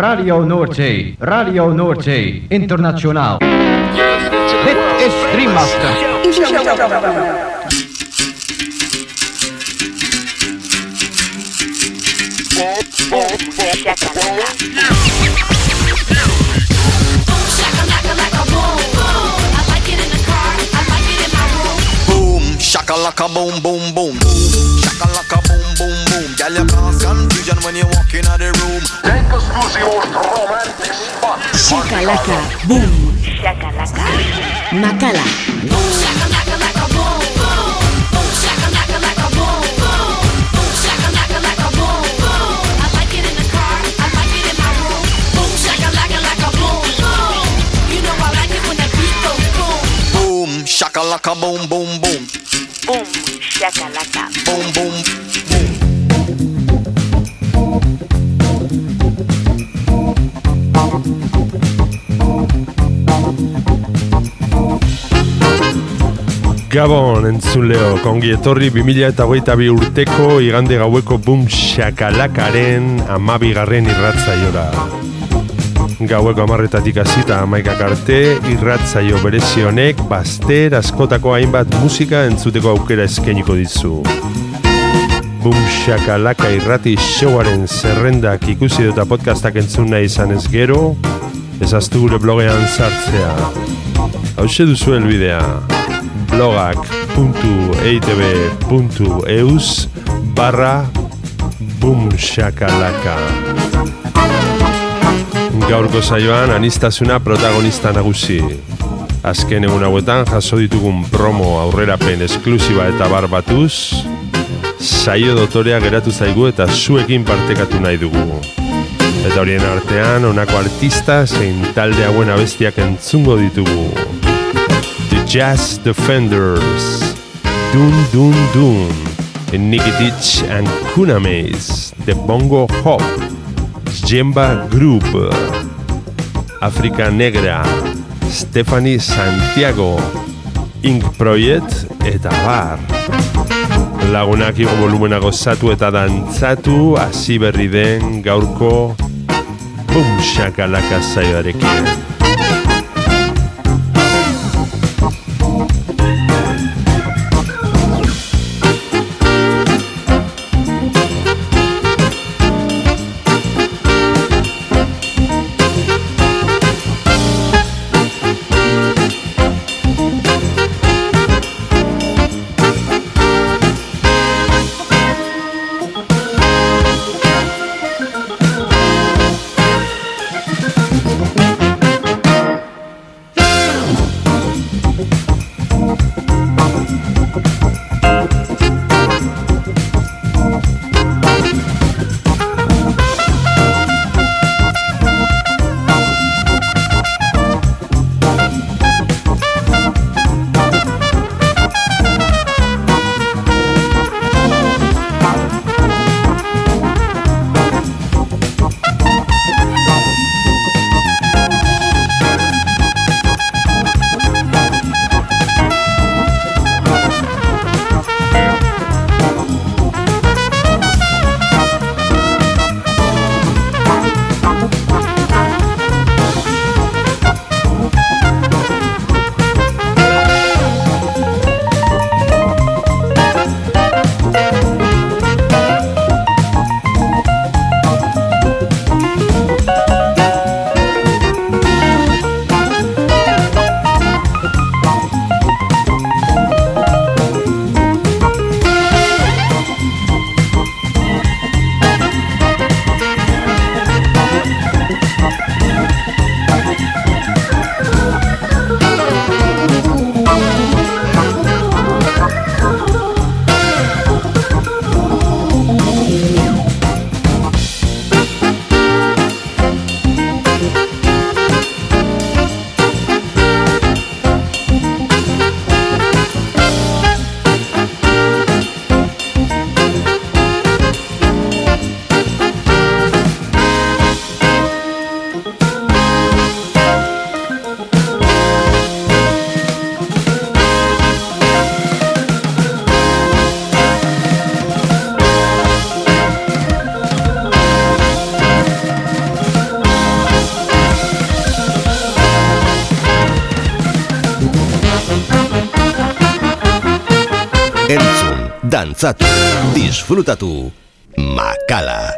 Radio Noordzee, Radio Noordzee, internationaal. Dit is Dreammaster. Boom, shakalaka boom boom boom. Shakalaka boom boom boom. Girl, you cause confusion when you walk in the room exclusivos romantic spots. Shakalaka, boom. Shakalaka. Macala. Boom, shakalaka, laka, boom, boom. Boom, shakalaka, laka, boom, boom. Boom, shakalaka, laka, boom, boom. I like it in the car. I like it in my room. Boom, shakalaka, laka, boom, boom. You know I like it when that beat goes boom. Boom, shakalaka, boom, boom, boom. Boom, shakalaka. Boom, boom. Gabon, entzuleo, kongi etorri 2000 eta hogeita bi urteko igande gaueko bum shakalakaren amabigarren irratzaiora. Gaueko amarretatik hasita amaikak arte, irratzaio berezi honek baster askotako hainbat musika entzuteko aukera eskainiko dizu. Bum shakalaka irrati showaren zerrendak ikusi dut podcastak entzun nahi izan ez gero, ezaztu gure blogean sartzea. Hau duzu helbidea blogak.eitb.eus barra bumshakalaka Gaurko saioan anistasuna protagonista nagusi. Azken egun hauetan jaso ditugun promo aurrerapen esklusiba eta barbatuz, saio dotorea geratu zaigu eta zuekin partekatu nahi dugu. Eta horien artean, honako artista zein talde hauen abestiak entzungo ditugu. Jazz Defenders, Dun Dun Dun, Nikitich and Kunames, The Bongo Hop, Jemba Group, Afrika Negra, Stephanie Santiago, Ink Project eta bar. Lagunak igo volumena gozatu eta dantzatu, hasi berri den gaurko Bum Shakalaka zaioarekin. Dantzatu, disfrutatu, makala,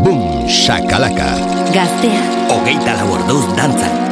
bum, shakalaka. Gaztea. Hogeita laborduz dantzan.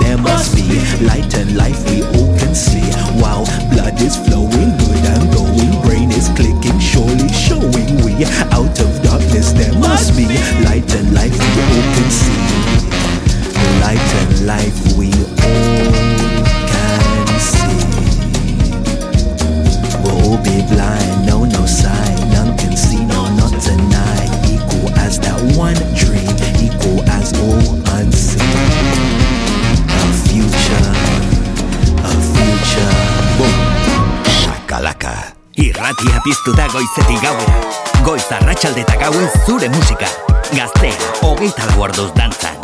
there must be light and life piztu da goizetik gauera. Goiz arratsalde eta gauen zure musika. Gaztea, hogeita lagu arduz dantzan.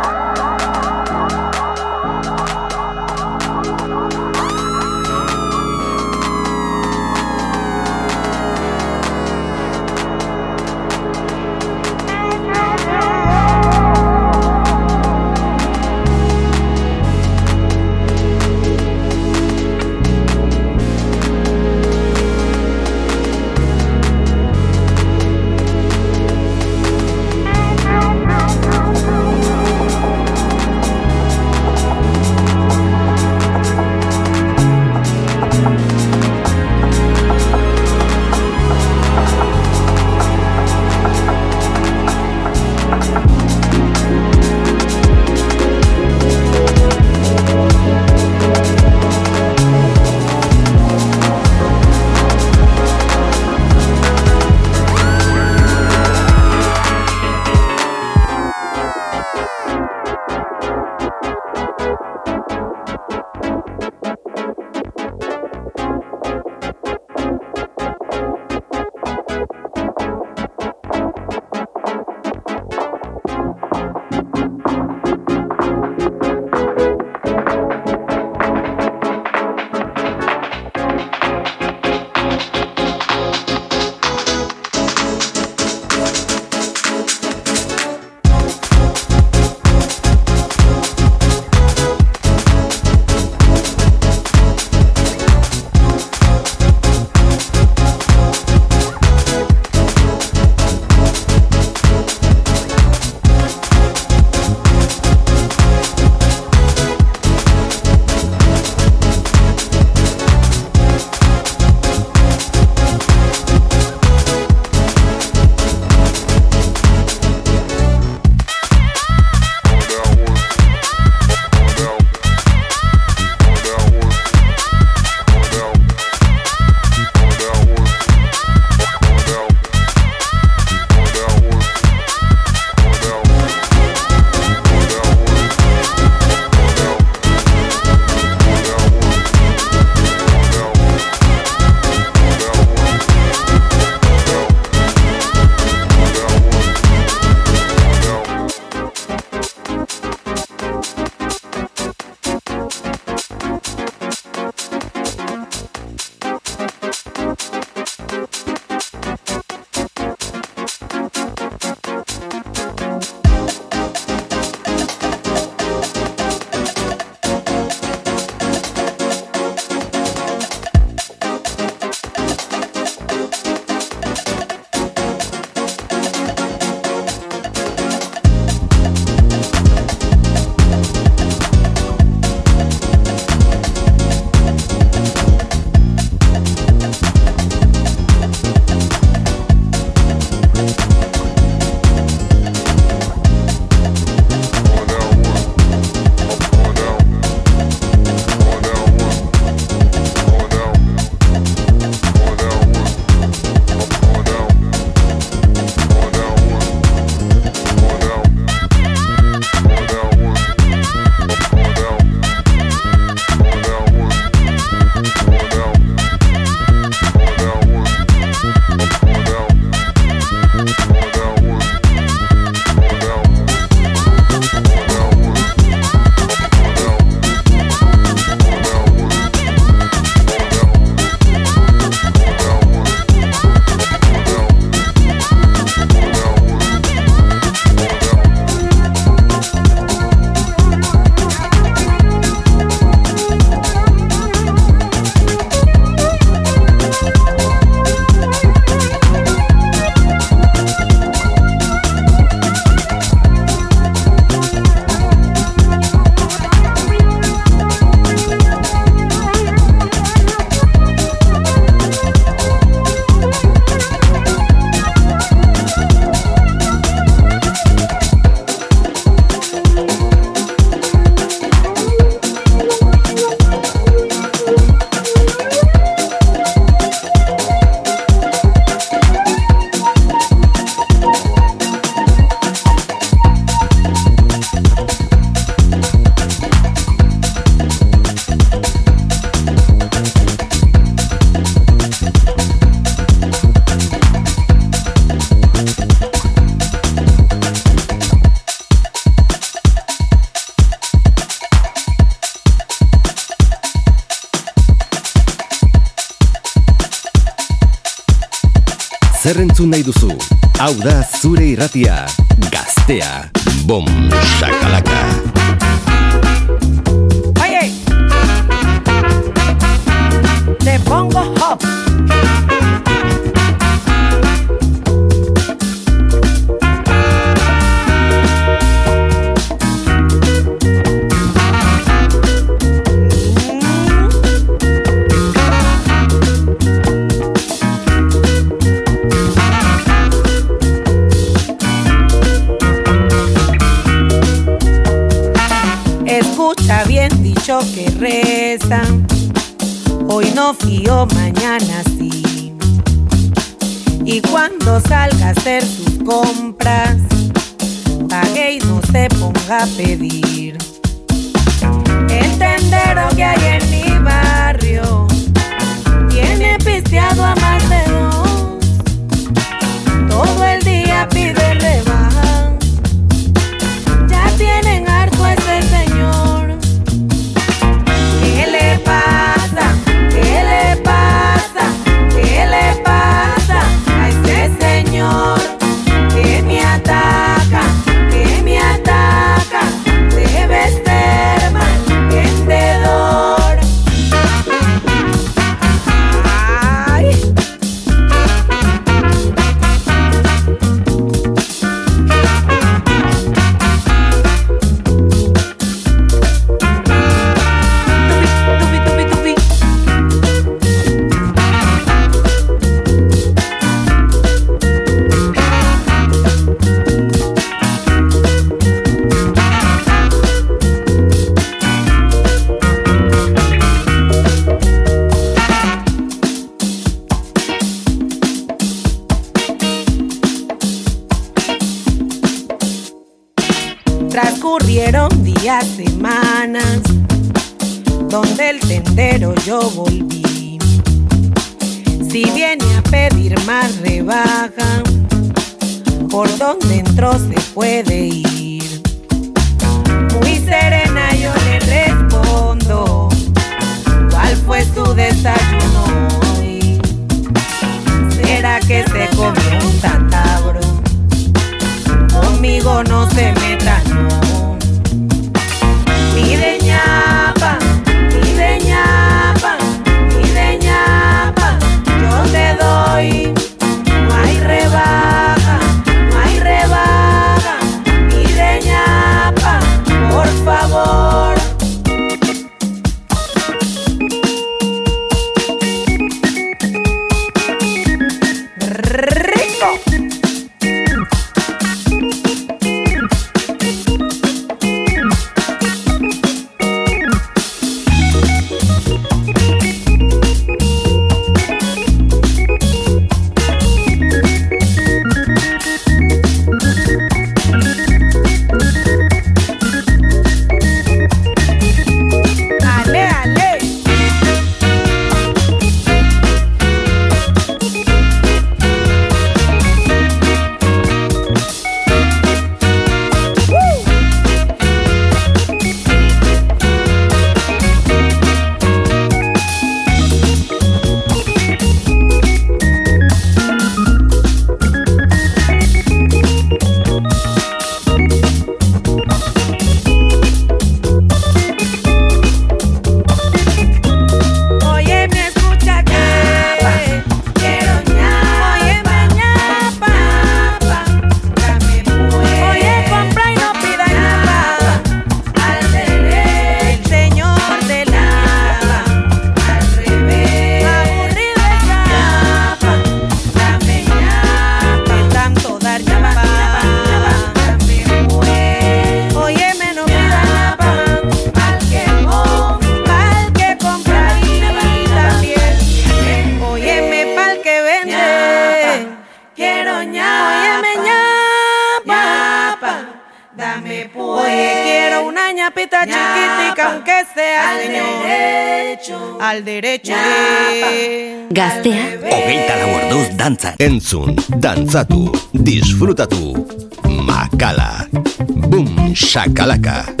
Bum,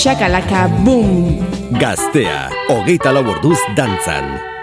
shakalaka, boom. Gaztea, hogeita lau orduz dantzan.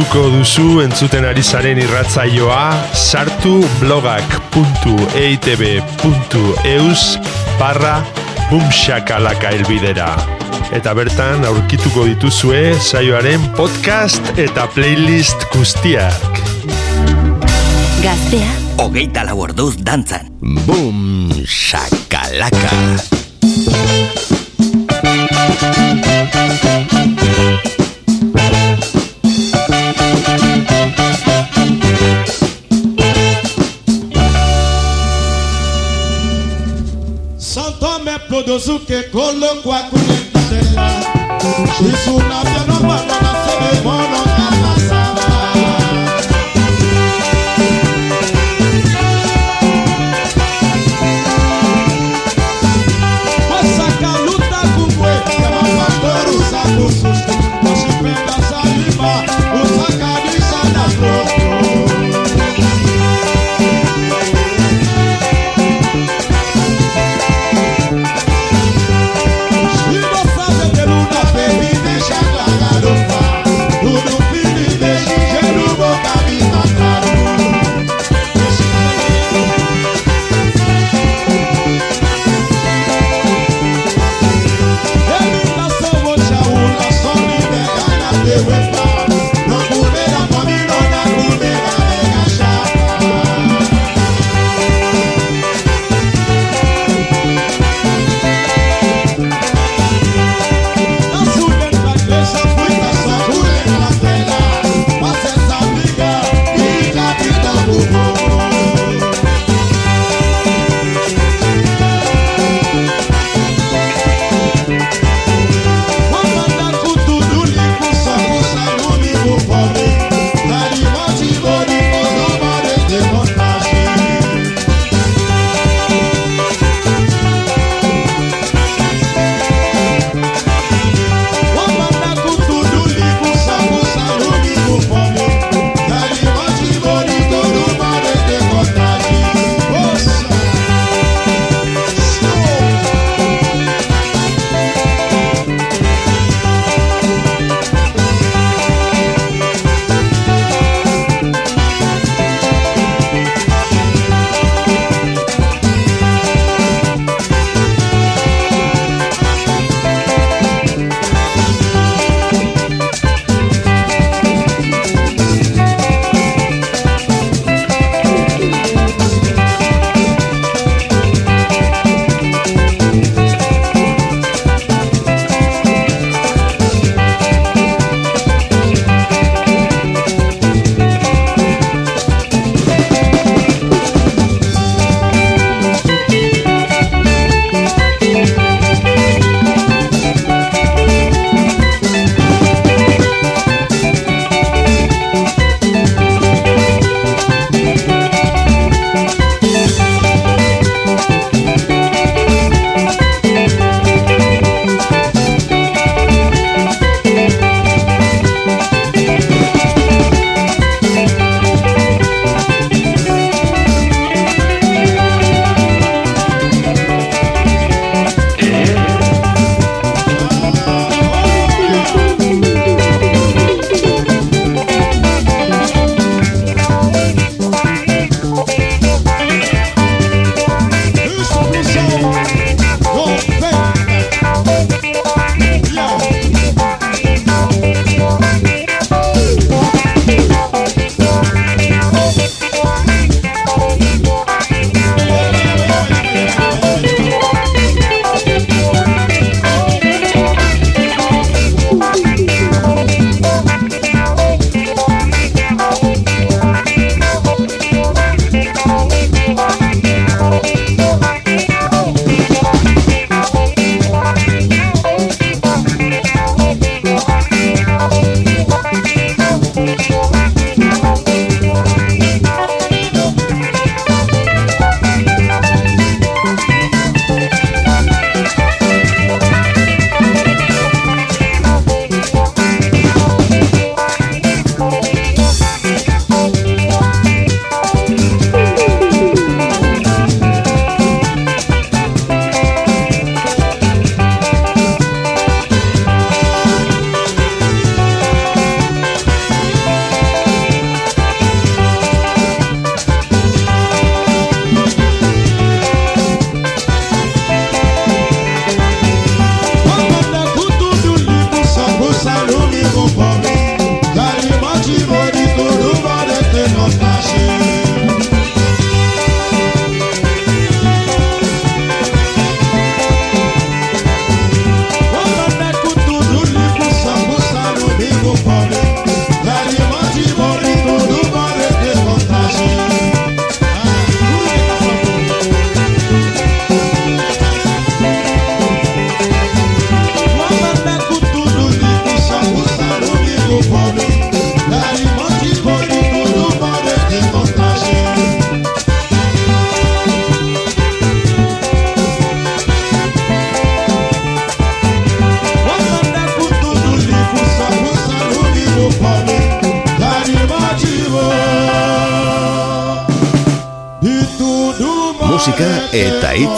Aurkituko duzu entzuten ari zaren irratzaioa sartu blogak.eitb.eus barra bumxakalaka elbidera. Eta bertan aurkituko dituzue saioaren podcast eta playlist guztiak. Gaztea, hogeita lau orduz dantzan. Boom, shakalaka. Que Odosuke Kolokwa Kunetela. Isuna Biana.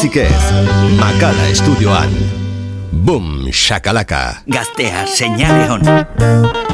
besterik ez, makala estudioan. Boom, shakalaka. Gaztea, señale on.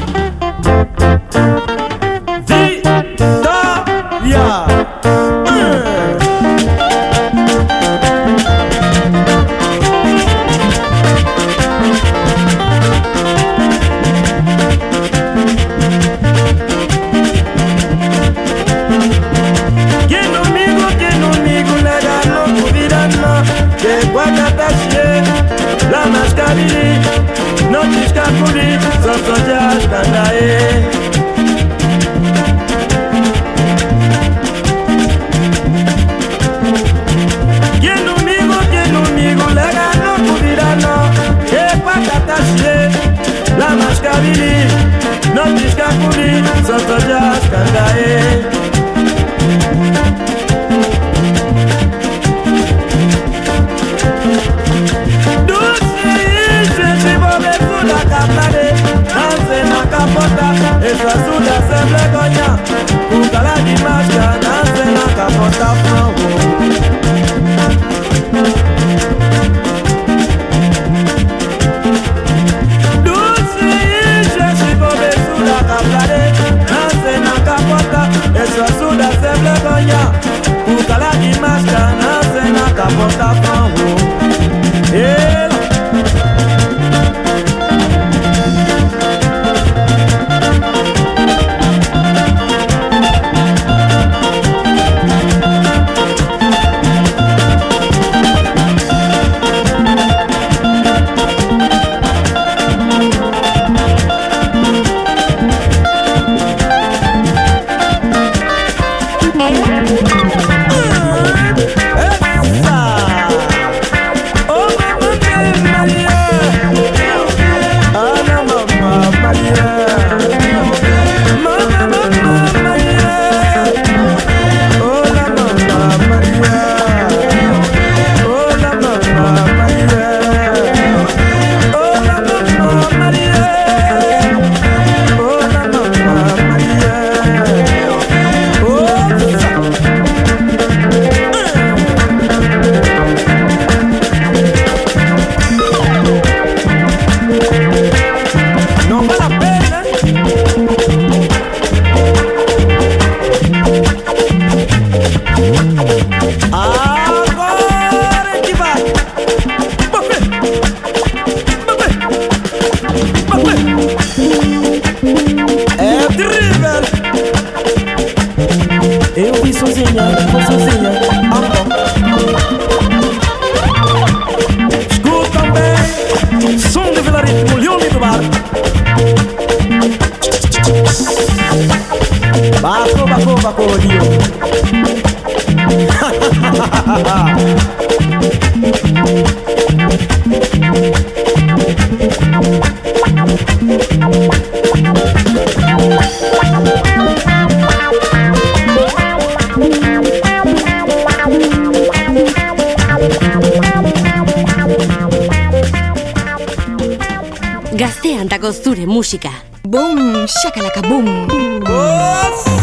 Bajo, bajo, bajo, lío. Gaztean dago zure musika. Boom, shakalaka boom. boom.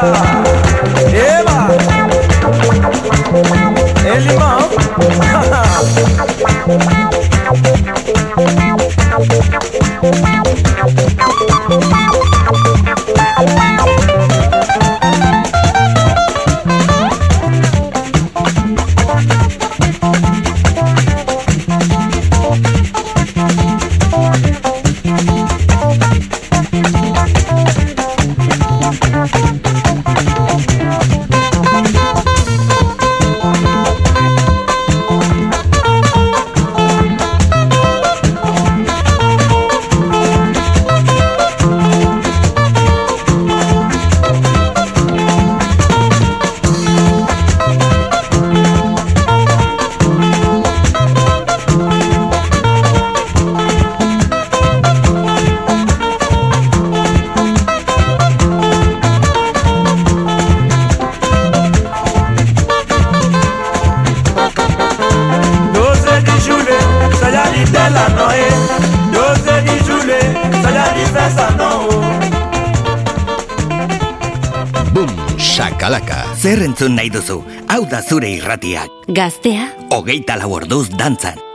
Oh. Zure irratiak. Gaztea, Hogeita lau orduz dantzan.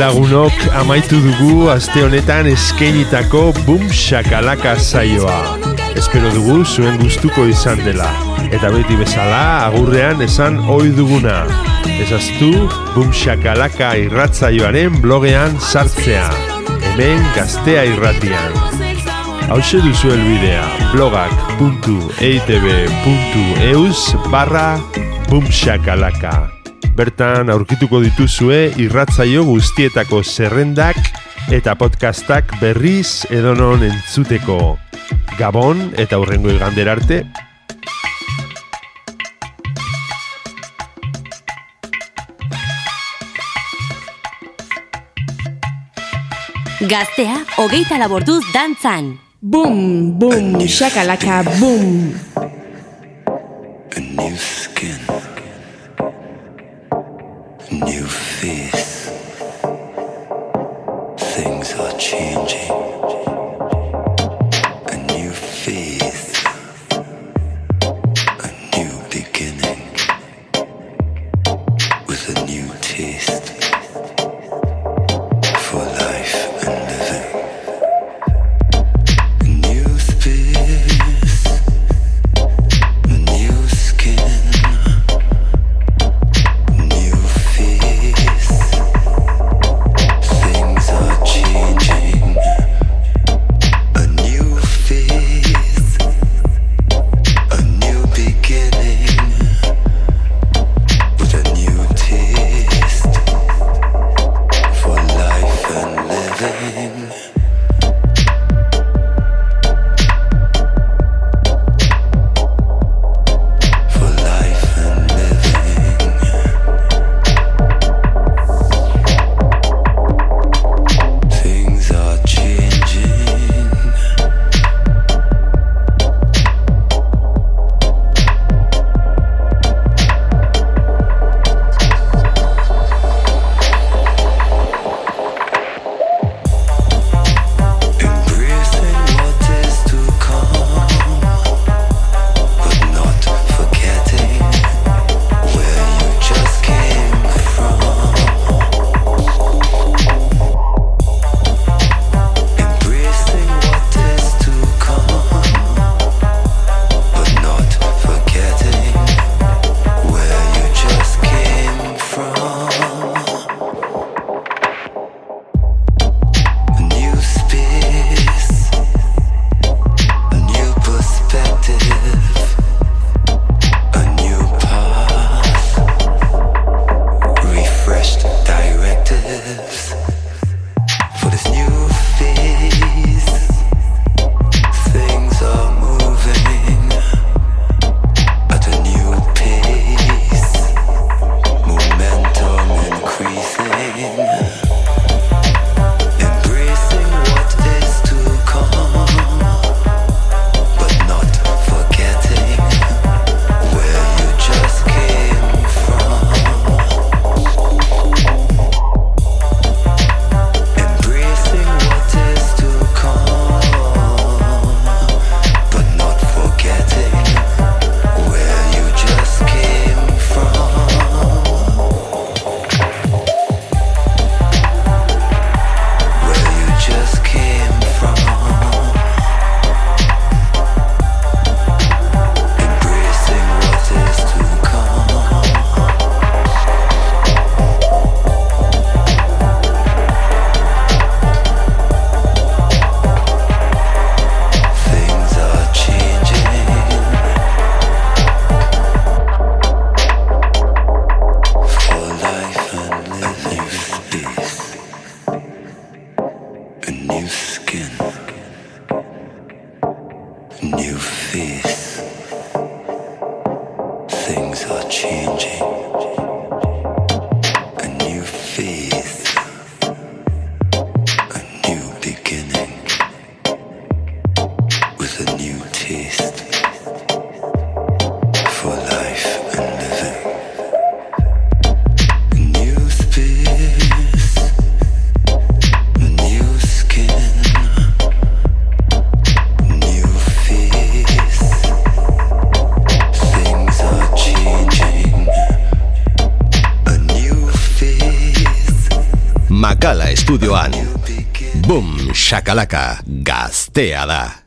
lagunok amaitu dugu aste honetan eskenitako bum shakalaka zaioa. Espero dugu zuen gustuko izan dela. Eta beti bezala agurrean esan ohi duguna. Ezaztu bum shakalaka irratzaioaren blogean sartzea. Hemen gaztea irratian. Hau duzu elbidea blogak.eitb.eus barra bumxakalaka bertan aurkituko dituzue irratzaio guztietako zerrendak eta podcastak berriz edonon entzuteko. Gabon eta hurrengo igander arte. Gaztea, hogeita laborduz dantzan. Boom, boom, shakalaka, boom. A. A new skin. new face. Things are changing. Galaka, gaztea da.